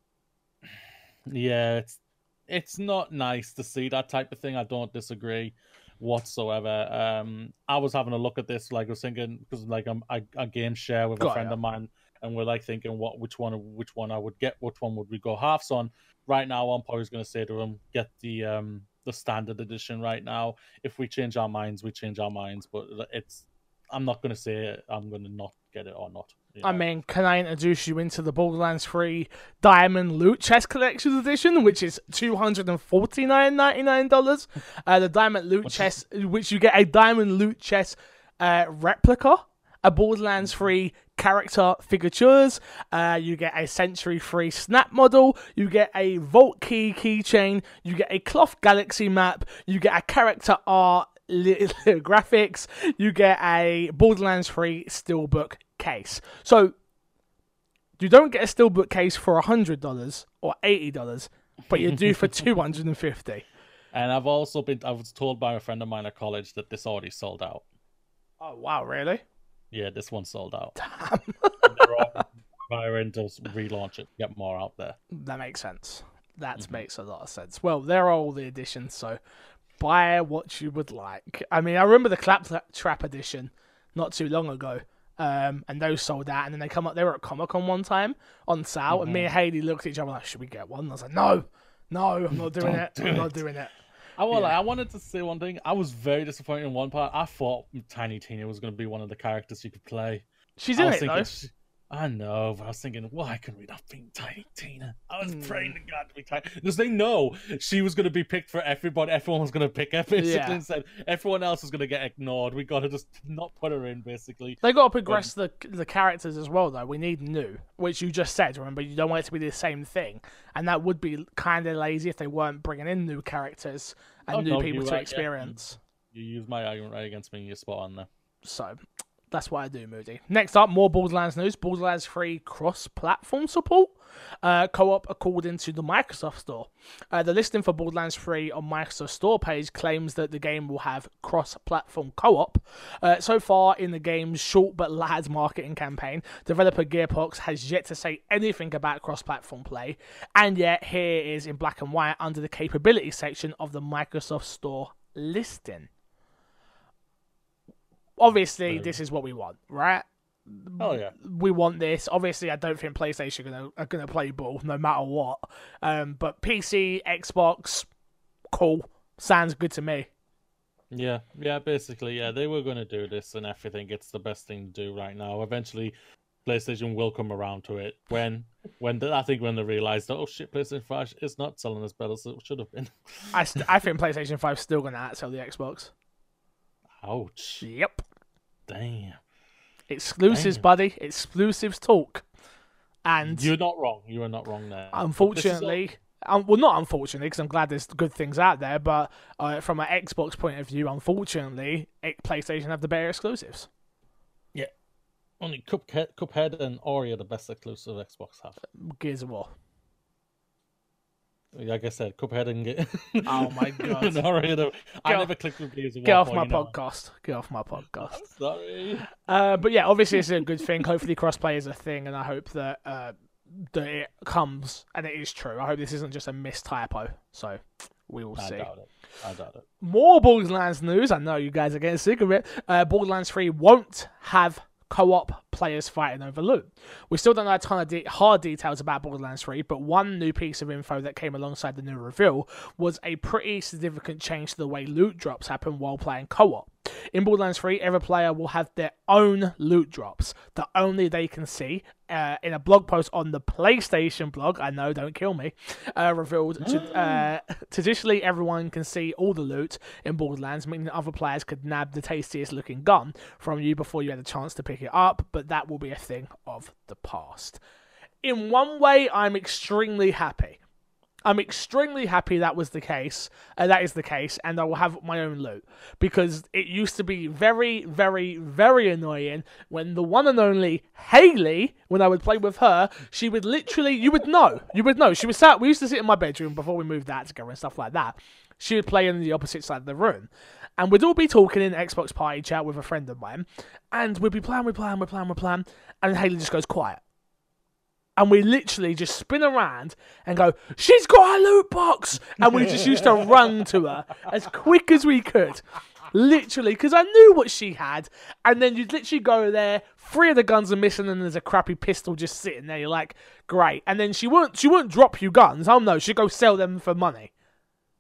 yeah, it's it's not nice to see that type of thing. I don't disagree whatsoever. Um, I was having a look at this, like I was thinking, because like I'm I, I game share with a friend of mine, and we're like thinking what which one which one I would get, which one would we go halves on. Right now, I'm probably going to say to him, get the um the standard edition. Right now, if we change our minds, we change our minds. But it's I'm not going to say I'm going to not get it or not. you I mean, can I introduce you into the Borderlands 3 Diamond Loot Chest Collection Edition, which is two hundred and forty nine ninety nine dollars. Uh, the Diamond Loot Which is- Chest, which you get a Diamond Loot Chest uh, replica, a Borderlands 3 character figures. Uh, you get a Sanctuary 3 snap model. You get a Vault Key keychain. You get a Cloth Galaxy map. You get a character art graphics. You get a Borderlands 3 steelbook case. So you don't get a steelbook case for hundred dollars or eighty dollars, but you do for two hundred and fifty. and I've also been I was told by a friend of mine at college that this already sold out. Oh wow, really? Yeah, this one sold out. Damn. They're all to relaunch it, get more out there. that makes sense. That Mm-hmm. makes a lot of sense. Well, there are all the editions, so buy what you would like. I mean, I remember the Claptrap edition not too long ago. Um, and those sold out, and then they come up. They were at Comic Con one time on sale, and me Mm-hmm. and Haley looked at each other like, "Should we get one?" And I was like, "No, no, I'm not doing it. do I'm not doing it." I. Yeah. I wanted to say one thing. I was very disappointed in one part. I thought Tiny Tina was going to be one of the characters you could play. She's in it thinking, though. she- I know, but I was thinking, why can we not be Tiny Tina? I was Hmm. praying to God to be Tiny because they know she was going to be picked for everybody. Everyone was going to pick her basically, Yeah. and said everyone else is going to get ignored. We got to just not put her in basically. They got to progress the the characters as well, though. We need new, which you just said. Remember, you don't want it to be the same thing, and that would be kind of lazy if they weren't bringing in new characters and Oh, new no, people to right, yeah. experience. You use my argument right against me. You're spot on there. So, That's what I do, Moody. Next up, more Borderlands news. Borderlands 3 cross-platform support. Uh, co-op according to the Microsoft Store. Uh, the listing for Borderlands 3 on Microsoft Store page claims that the game will have cross-platform co-op. Uh, so far in the game's short but loud marketing campaign, developer Gearbox has yet to say anything about cross-platform play, and yet here is in black and white under the capability section of the Microsoft Store listing obviously this is what we want, right? Oh yeah. We want this. Obviously, I don't think PlayStation are gonna, are gonna play ball no matter what. Um, but PC, Xbox, cool. Sounds good to me. Yeah, yeah, basically, yeah, they were going to do this, and everything. it's the best thing to do right now. Eventually, PlayStation will come around to it when, when the, I think when they realize that oh shit, PlayStation Five is not selling as better as it should have been. I st- I think PlayStation Five is still gonna outsell the Xbox. Ouch! Yep. Damn. Exclusives, Damn. buddy. Exclusives talk. And You're not wrong. You are not wrong there. unfortunately, um, well, not unfortunately, because I'm glad there's good things out there. But uh, from an Xbox point of view, unfortunately, PlayStation have the better exclusives. Yeah, only Cuphead, Cuphead and Ori are the best exclusive Xbox have. Gears of War. Like I said, Cuphead and Ge- Oh my god. Ori are the... I never clicked with Gears of Get off my podcast. Get off my podcast. I'm sorry. Uh, but yeah, obviously it's a good thing. Hopefully, crossplay is a thing, and I hope that uh, that it comes and it is true. I hope this isn't just a missed typo. So we will I see. doubt it. I doubt it. More Borderlands news. I know you guys are getting sick of it. Uh, Borderlands 3 won't have co-op players fighting over loot. We still don't know a ton of de- hard details about Borderlands 3, but one new piece of info that came alongside the new reveal was a pretty significant change to the way loot drops happen while playing co-op. In Borderlands 3, every player will have their own loot drops that only they can see. Uh, in a blog post on the PlayStation blog, I know, don't kill me, uh, revealed to, uh, traditionally everyone can see all the loot in Borderlands, meaning other players could nab the tastiest looking gun from you before you had a chance to pick it up, but that will be a thing of the past. In one way, I'm extremely happy. I'm extremely happy that was the case. Uh, that is the case, and I will have my own loot because it used to be very, very, very annoying when the one and only Haley, when I would play with her, she would literally, you would know, you would know. She was sat. We used to sit in my bedroom before we moved out together and stuff like that. She would play in the opposite side of the room, and we'd all be talking in Xbox party chat with a friend of mine, and we'd be playing, we'd playing, we'd playing, we'd playing, and Haley just goes quiet and we literally just spin around and go, "She's got a loot box," and we just used to run to her as quick as we could, literally, because I knew what she had. And then you'd literally go there, three of the guns are missing, and there's a crappy pistol just sitting there. You're like, "Great!" And then she won't, she won't drop you guns. Oh no, she'd go sell them for money.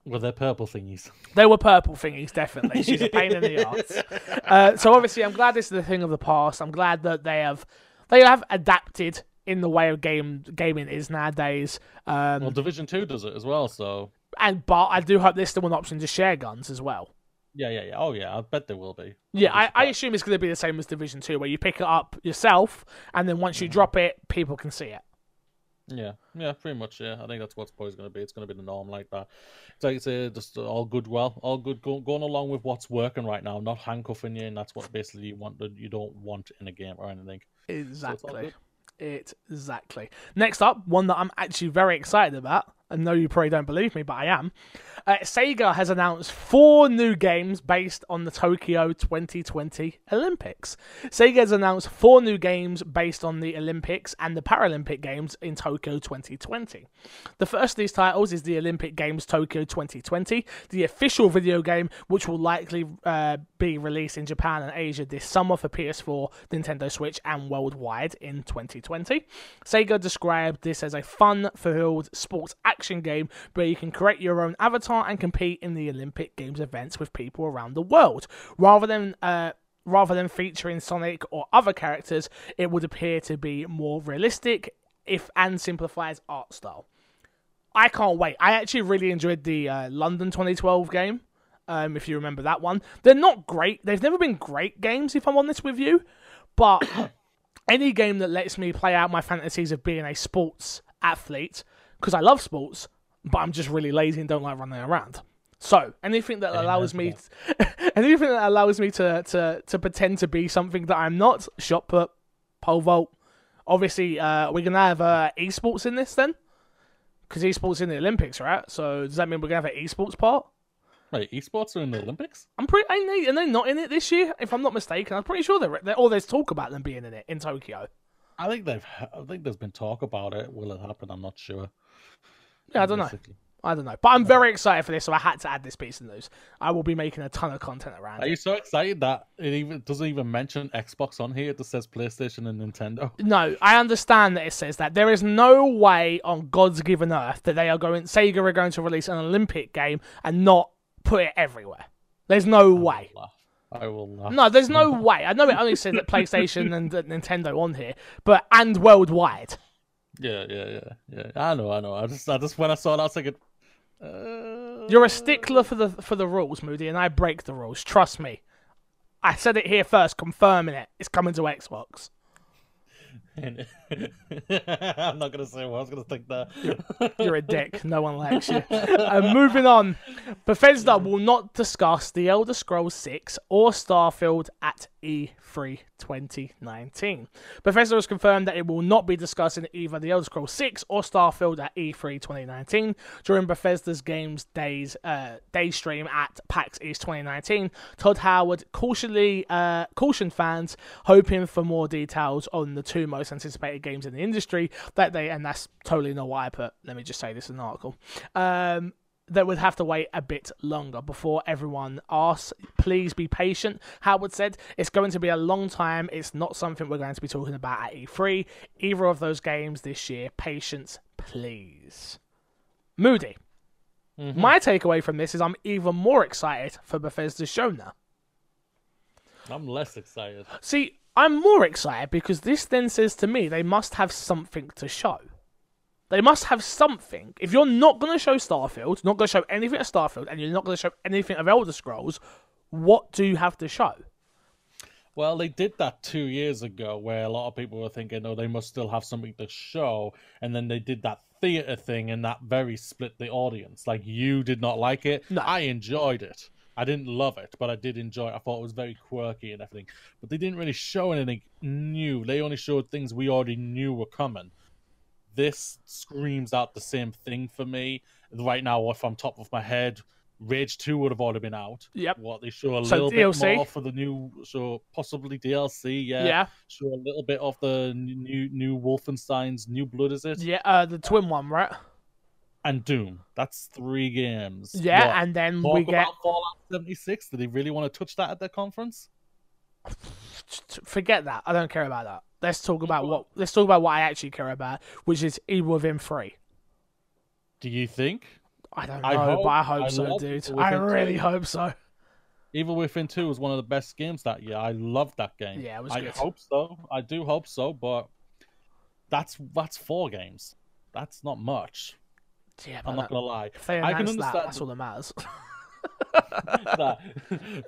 Well, they're purple thingies. They were purple thingies, definitely. She's a pain in the arse. Uh, so obviously, I'm glad this is a thing of the past. I'm glad that they have they have adapted in the way of game gaming is nowadays. Um, Well, Division Two does it as well. So and but I do hope there's still an option to share guns as well. yeah, yeah, yeah. Oh yeah, I bet there will be. Yeah, I, I assume it's going to be the same as Division Two, where you pick it up yourself, and then once you drop it, people can see it. Yeah, yeah, pretty much. Yeah, I think that's what's probably going to be. It's going to be the norm like that. It's like it's uh, just all good, well, all good, go, going along with what's working right now, not handcuffing you, and that's what basically you want. that You don't want in a game or anything. Exactly. good. Exactly. Next up, one that I'm actually very excited about. I know you probably don't believe me, but I am. Uh, Sega has announced four new games based on the Tokyo 2020 Olympics. Sega has announced four new games based on the Olympics and the Paralympic Games in Tokyo 2020. The first of these titles is the Olympic Games Tokyo 2020, the official video game, which will likely uh, be released in Japan and Asia this summer for PS4, Nintendo Switch, and worldwide in 2020. Sega described this as a fun, filled sports action game where you can create your own avatar and compete in the Olympic Games events with people around the world. Rather than uh, rather than featuring Sonic or other characters, it would appear to be more realistic if and simplifies art style. I can't wait. I actually really enjoyed the uh, London 2012 game. Um, if you remember that one, they're not great. They've never been great games, if I'm honest with you. But any game that lets me play out my fantasies of being a sports athlete, because I love sports, but I'm just really lazy and don't like running around. So anything that allows me, anything that allows me to, to to pretend to be something that I'm not, shot put, pole vault. Obviously, uh, we're gonna have uh, esports in this then, because esports in the Olympics, right? So does that mean we're gonna have an esports part? Wait, esports are in the Olympics? I'm pretty. Ain't they, are they not in it this year? If I'm not mistaken, I'm pretty sure they're. they're or there's talk about them being in it in Tokyo. I think they've. I think there's been talk about it. Will it happen? I'm not sure. Yeah, I don't know. I don't know, but I'm very excited for this, so I had to add this piece of news. I will be making a ton of content around Are it. you so excited that it even doesn't even mention Xbox on here? It just says PlayStation and Nintendo. No, I understand that it says that. There is no way on God's given earth that they are going Sega are going to release an Olympic game and not put it everywhere. There's no way. Laugh. I will laugh. No, there's no way. I know it only says that PlayStation and Nintendo on here, but and worldwide. Yeah, yeah, yeah, yeah. I know, I know. I just, I just when I saw it, I was thinking, uh... You're a stickler for the for the rules, Moody, and I break the rules. Trust me. I said it here first, confirming it. It's coming to Xbox. I'm not gonna say what I was gonna think there. You're a dick. No one likes you. Uh, moving on. Bethesda will not discuss The Elder Scrolls 6 or Starfield at E E3 2019. Bethesda has confirmed that it will not be discussing either The Elder Scrolls 6 or Starfield at E E3 2019 during Bethesda's Games Days uh, day stream at PAX East 2019. Todd Howard cautiously uh, cautioned fans, hoping for more details on the two most anticipated games in the industry that they and that's totally not what I put. Let me just say this in an article. Um, that would have to wait a bit longer before everyone asks. Please be patient. Howard said it's going to be a long time. It's not something we're going to be talking about at E3. Either of those games this year. Patience, please. Moody. My takeaway from this is I'm even more excited for Bethesda's show now. I'm less excited. See, I'm more excited because this then says to me they must have something to show. They must have something. If you're not going to show Starfield, not going to show anything of Starfield, and you're not going to show anything of Elder Scrolls, what do you have to show? Well, they did that two years ago, where a lot of people were thinking, "Oh, they must still have something to show," and then they did that theater thing, and that very split the audience. Like you did not like it. No. I enjoyed it. I didn't love it, but I did enjoy it. I thought it was very quirky and everything. But they didn't really show anything new. They only showed things we already knew were coming. This screams out the same thing for me. Right now, off on top of my head, Rage 2 would have already been out. Yep. What they show a So little DLC? bit more for the new, so possibly DLC, yeah. Yeah. Show a little bit of the new new Wolfenstein's New Blood, is it? Yeah, uh, the twin one, right? And Doom. That's three games. Yeah, What? and then Talk we get. about Fallout 76. Did they really want to touch that at their conference? Forget that. I don't care about that. Let's talk about what. Let's talk about what I actually care about, which is Evil Within Three. Do you think? I don't know, I hope- but I hope I so, dude. Evil I really 2. hope so. Evil Within 2 was one of the best games that year. I loved that game. Yeah, it was I good. hope so. I do hope so, but that's that's four games. That's not much. Yeah, I'm not gonna lie. I can understand that, that's all that matters. that.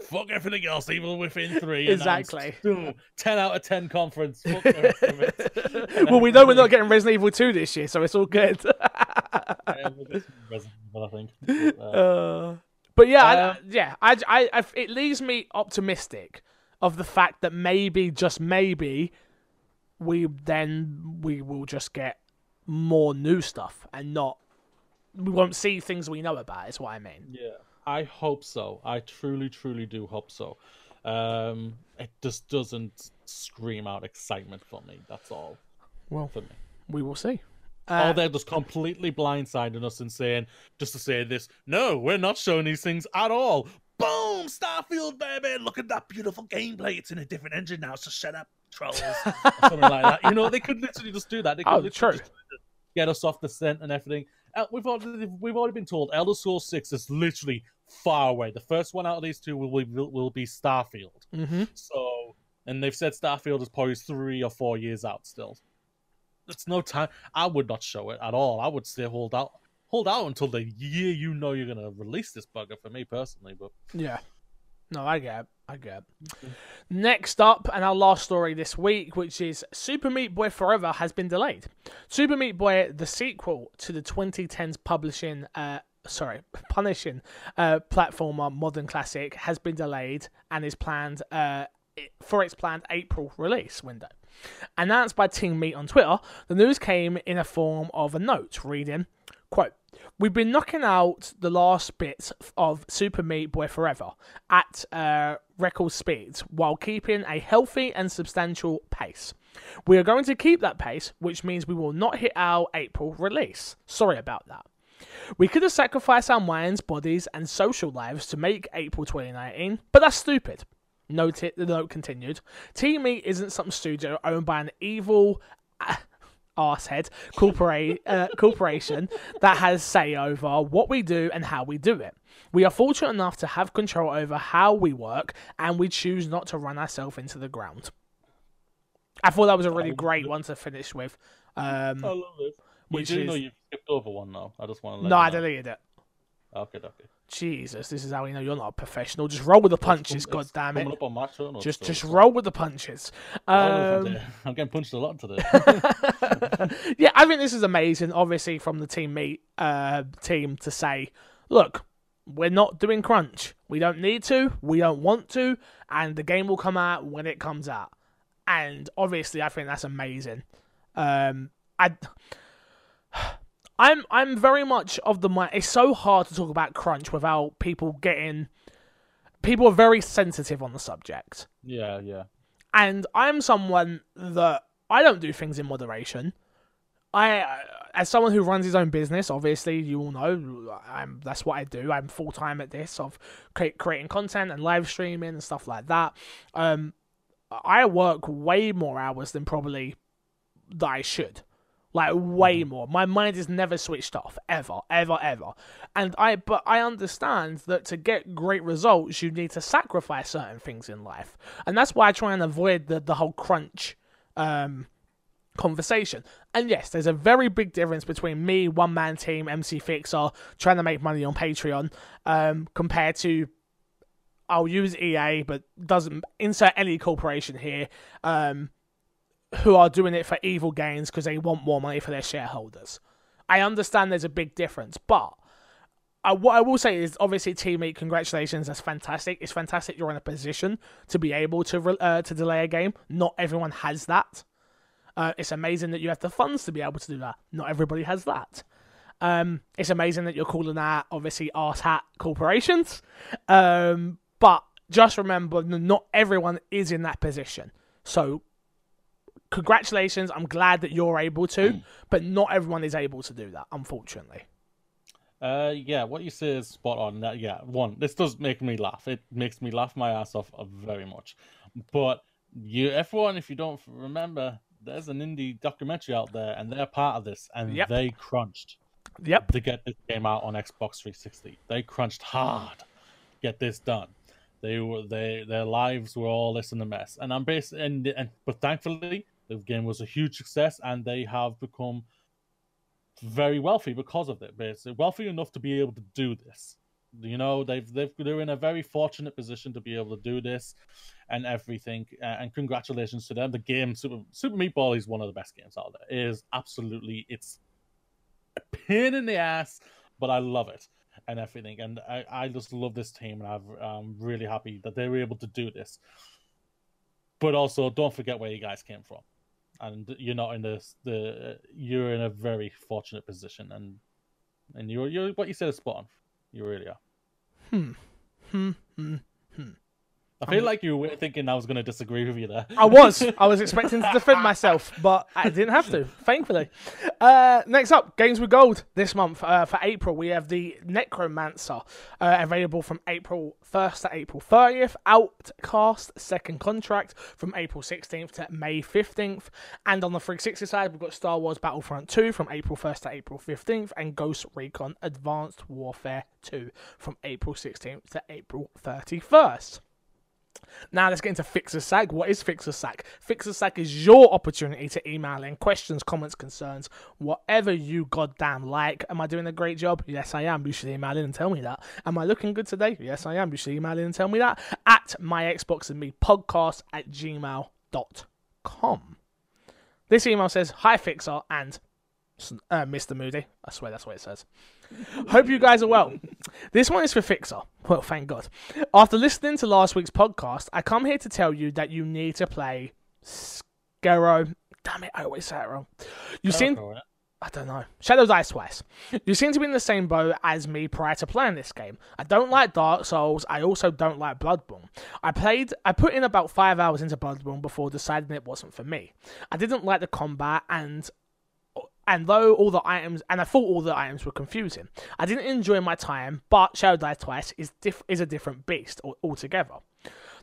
Fuck everything else. Evil Within three. Exactly. Boom. Ten out of ten conference. Fuck the rest of it. well, we know we're not getting Resident Evil 2 this year, so it's all good. Yeah, we'll get some Resident Evil, I think. Uh, Uh, but yeah, I- Uh, yeah, I, I, I, it leaves me optimistic of the fact that maybe, just maybe, we then we will just get more new stuff and not we won't see things we know about. Is what I mean. yeah, I hope so. I truly, truly do hope so. Um, it just doesn't scream out excitement for me. That's all Well, for me. we will see. or Uh, they're just completely blindsiding us and saying, just to say this, no, we're not showing these things at all. Boom, Starfield, baby! Look at that beautiful gameplay. It's in a different engine now, so shut up, trolls. or something like that. You know, they could literally just do that. They could Oh, literally get us off the scent and everything. Uh, we've already we've already been told Elder Scrolls Six is literally far away. The first one out of these two will be, will, will be Starfield. mhm. So, and they've said Starfield is probably three or four years out still. It's no time. I would not show it at all. I would say hold out, hold out until the year you know you're gonna release this bugger. For me personally, but Yeah. No, I get it. I get. Next up, and our last story this week, which is Super Meat Boy Forever has been delayed. Super Meat Boy, the sequel to the 2010s publishing uh, sorry, punishing uh, platformer Modern Classic has been delayed and is planned uh, for its planned April release window. Announced by Team Meat on Twitter, the news came in a form of a note reading, quote, We've been knocking out the last bits of Super Meat Boy Forever at uh, record speeds while keeping a healthy and substantial pace. We are going to keep that pace, which means we will not hit our April release. Sorry about that. We could have sacrificed our minds, bodies, and social lives to make April 2019, but that's stupid. Note it, the note continued. Team Meat isn't some studio owned by an evil uh, arsehead corpora- uh, corporation that has say over what we do and how we do it. We are fortunate enough to have control over how we work, and we choose not to run ourselves into the ground. I thought that was a really Oh, great one to finish with. Um, I love it. Which you do know you've skipped over one now. I just want to let no, you I deleted it. Okay, okay. Jesus, this is how we know you're not a professional. Just roll with the punches, god damn it. Coming up on my show Just so just it's roll with the punches. Um. I'm getting punched a lot today. yeah, I think this is amazing. Obviously, from the Team Meat uh, team to say, look, we're not doing crunch. We don't need to. We don't want to, and the game will come out when it comes out. And obviously, I think that's amazing. Um, I. I'm I'm very much of the mind. It's so hard to talk about crunch without people getting. People are very sensitive on the subject. yeah, yeah. and I'm someone that I don't do things in moderation. I, as someone who runs his own business, obviously you all know, I'm that's what I do. I'm full time at this of cre- creating content and live streaming and stuff like that. Um, I work way more hours than probably that I should. Like way more. My mind is never switched off ever, ever, ever. And I, but I understand that to get great results, you need to sacrifice certain things in life, and that's why I try and avoid the the whole crunch um, conversation. And yes, there's a very big difference between me, one man team, MC Fixer, trying to make money on Patreon, um, compared to I'll use EA, but doesn't insert any corporation here. Um, who are doing it for evil gains because they want more money for their shareholders. I understand there's a big difference, but I, what I will say is obviously Team Meat, congratulations, that's fantastic. It's fantastic you're in a position to be able to re- uh, to delay a game. Not everyone has that. Uh, it's amazing that you have the funds to be able to do that. Not everybody has that. Um, it's amazing that you're calling out obviously arse hat corporations, um, but just remember, not everyone is in that position. So congratulations. I'm glad that you're able to, but not everyone is able to do that, unfortunately. Uh, yeah, what you say is spot on. That yeah, one, this does make me laugh. It makes me laugh my ass off uh, very much. But you, everyone, if you don't remember, there's an indie documentary out there, and they're part of this, and Yep. they crunched Yep. to get this game out on Xbox 360. They crunched hard, to get this done. They were they their lives were all this in a mess, and I'm based and and but thankfully the game was a huge success, and they have become very wealthy because of it. Basically, wealthy enough to be able to do this. You know, they've they've they're in a very fortunate position to be able to do this and everything. Uh, and congratulations to them. The game Super Super is one of the best games out there. It is absolutely it's a pain in the ass, but I love it and everything. And I, I just love this team, and I've, I'm really happy that they were able to do this. But also, don't forget where you guys came from, and you're not in this. The you're in a very fortunate position, and and you're you're what you said is spot on. You really are. Hmm. Hmm. Hmm. I feel like you were thinking I was going to disagree with you there. I was. I was expecting to defend myself, but I didn't have to, thankfully. Uh, next up, Games with Gold this month uh, for April. We have the Necromancer uh, available from April 1st to April 30th, Outcast Second Contact from April 16th to May 15th, and on the 360 side, we've got Star Wars Battlefront 2 from April 1st to April 15th, and Ghost Recon Advanced Warfare 2 from April 16th to April 31st. Now let's get into Fixer Sack. What is Fixer Sack? Fixer Sack is your opportunity to email in questions, comments, concerns, whatever you goddamn like. Am I doing a great job? Yes, I am. You should email in and tell me that. Am I looking good today? Yes, I am. You should email in and tell me that at my Xbox and me podcast at gmail.com. This email says, Hi Fixer and uh, Mr. Moody. I swear that's what it says. Hope you guys are well. This one is for Fixer. Well, thank God. After listening to last week's podcast, I come here to tell you that you need to play Skero. Damn it, I always say it wrong. You seem. I don't know. Shadows Die Twice. You seem to be in the same boat as me prior to playing this game. I don't like Dark Souls. I also don't like Bloodborne. I played. I put in about five hours into Bloodborne before deciding it wasn't for me. I didn't like the combat and. And though all the items, and I thought all the items were confusing, I didn't enjoy my time. But Shadow Die Twice is diff- is a different beast altogether.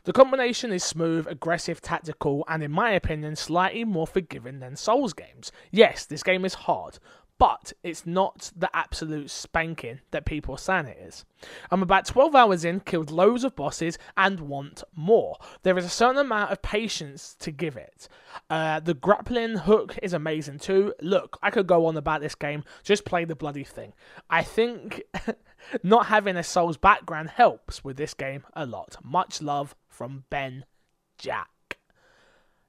The combination is smooth, aggressive, tactical, and in my opinion, slightly more forgiving than Souls games. Yes, this game is hard, but it's not the absolute spanking that people are saying it is. I'm about 12 hours in, killed loads of bosses, and want more. There is a certain amount of patience to give it. Uh, the grappling hook is amazing too. Look, I could go on about this game, just play the bloody thing. I think not having a Souls background helps with this game a lot. Much love from Ben Jack.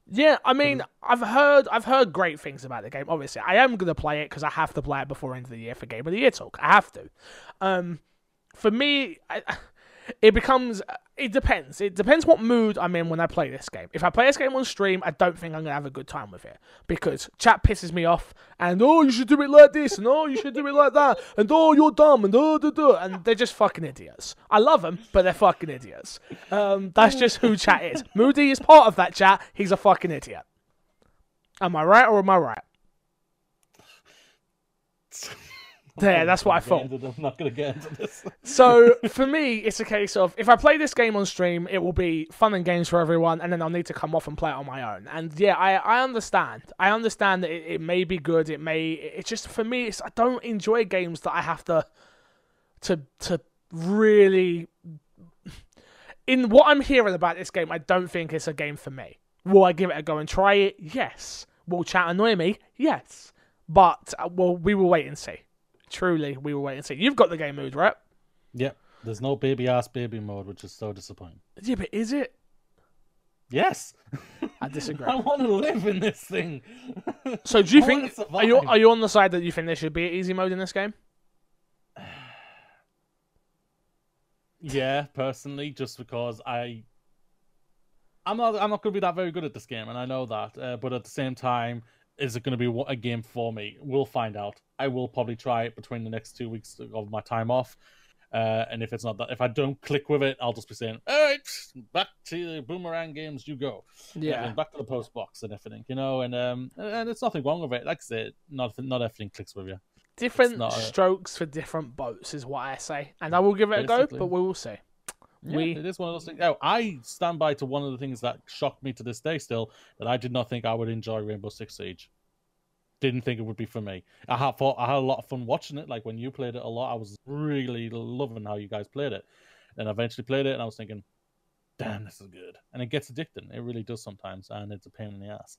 Yeah, I mean, I've heard I've heard great things about the game. Obviously, I am gonna play it because I have to play it before end of the year for Game of the Year talk. I have to. Um, for me, I, it becomes it depends. It depends what mood I'm in when I play this game. If I play this game on stream, I don't think I'm gonna have a good time with it because chat pisses me off. And oh, you should do it like this, and oh, you should do it like that, and oh, you're dumb, and oh, duh, duh, and they're just fucking idiots. I love them, but they're fucking idiots. Um, that's just who chat is. Moody is part of that chat. He's a fucking idiot. Am I right or am I right? There, that's what I thought. not gonna get into- I'm not going to get into this. So for me, it's a case of if I play this game on stream, it will be fun and games for everyone, and then I'll need to come off and play it on my own. And yeah, I I understand. I understand that it, it may be good. It may. It's just for me, it's I don't enjoy games that I have to to to really. In what I'm hearing about this game, I don't think it's a game for me. Will I give it a go and try it? Yes. Will chat annoy me? Yes. But uh, well, we will wait and see. Truly, we will wait and see. You've got the game mood, right? Yep. There's no baby ass baby mode, which is so disappointing. Yeah, but is it? Yes. I disagree. I want to live in this thing. So do you I think are you are you on the side that you think there should be an easy mode in this game? Yeah, personally, just because I, I'm not, I'm not going to be that very good at this game, and I know that. Uh, but at the same time, is it going to be a game for me? We'll find out. I will probably try it between the next two weeks of my time off. Uh, and if it's not that, if I don't click with it, I'll just be saying, "All right, back to the boomerang games, you go." Yeah. back to the post box and everything, you know. And um, and it's nothing wrong with it. Like I said, not not everything clicks with you. Different a- strokes for different boats is what I say. And I will give it a go, but we will see. Yeah, We- it is one of those things. Oh, I stand by to one of the things that shocked me to this day still that I did not think I would enjoy Rainbow Six Siege. Didn't think it would be for me. I had thought I had a lot of fun watching it. Like when you played it a lot, I was really loving how you guys played it. And I eventually played it, and I was thinking, "Damn, this is good." And it gets addicting. It really does sometimes, and it's a pain in the ass.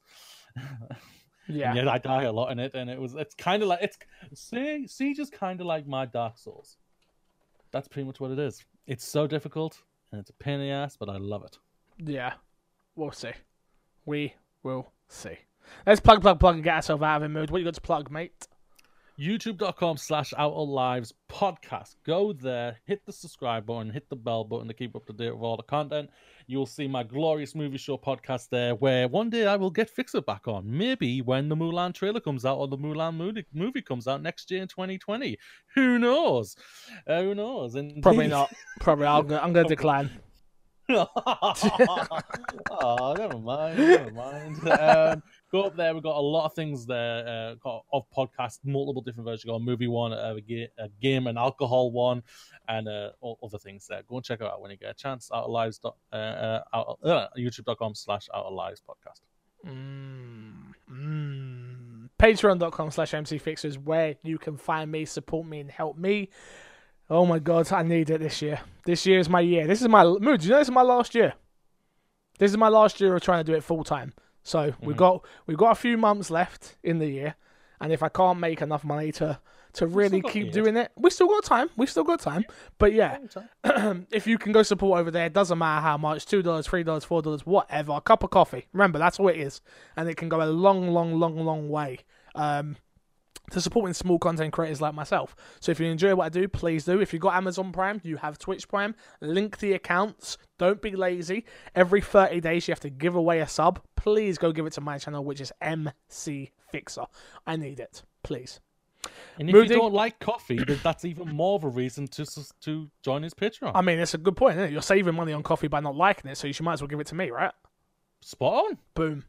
Yeah. And yet I die a lot in it, and it was it's kind of like it's See- Siege is kind of like my Dark Souls. That's pretty much what it is. It's so difficult and it's a pain in the ass, but I love it. Yeah. We'll see. We will see. Let's plug, plug, plug, and get ourselves out of the mood. What you got to plug, mate? YouTube.com slash Outer Lives podcast. Go there, hit the subscribe button, hit the bell button to keep up to date with all the content. You'll see my glorious movie show podcast there, where one day I will get Fixer back on. Maybe when the Mulan trailer comes out or the Mulan movie, movie comes out next year in 2020. Who knows? Uh, who knows? And Probably not. Probably. I'm gonna, I'm gonna decline. oh, never mind. Never mind. Um, go up there. We've got a lot of things there uh, got- of podcasts, multiple different versions. Got a movie one, a, ga- a game, an alcohol one, and uh, other things there. Go and check it out when you get a chance. Outer Lives. dot- Uh, uh, out, uh, YouTube.com slash Outer Lives podcast. Mm, mm. Patreon.com slash MCFixer is where you can find me, support me, and help me. Oh my god, I need it this year. This year is my year. This is my mood. You know this is my last year? This is my last year of trying to do it full time. So we've Mhm. got we've got a few months left in the year, and if I can't make enough money to to really keep doing it, we still got time. We still got time. But yeah, if you can go support over there, it doesn't matter how much two dollars, three dollars, four dollars, whatever. A cup of coffee. Remember, that's all it is, and it can go a long, long, long, long way. Um, to supporting small content creators like myself. So if you enjoy what I do, please do. If you've got Amazon Prime, you have Twitch Prime, link the accounts. Don't be lazy. Every 30 days, you have to give away a sub. Please go give it to my channel, which is MC Fixer. I need it. Please. And if Moody? you don't like coffee, then that's even more of a reason to to join his Patreon. I mean, it's a good point, isn't it? You're saving money on coffee by not liking it, so you should might as well give it to me, right? Spot on. Boom.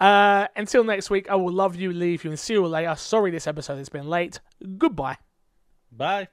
Uh, until next week, I will love you, leave you, and see you later. Sorry this episode has been late. Goodbye. Bye.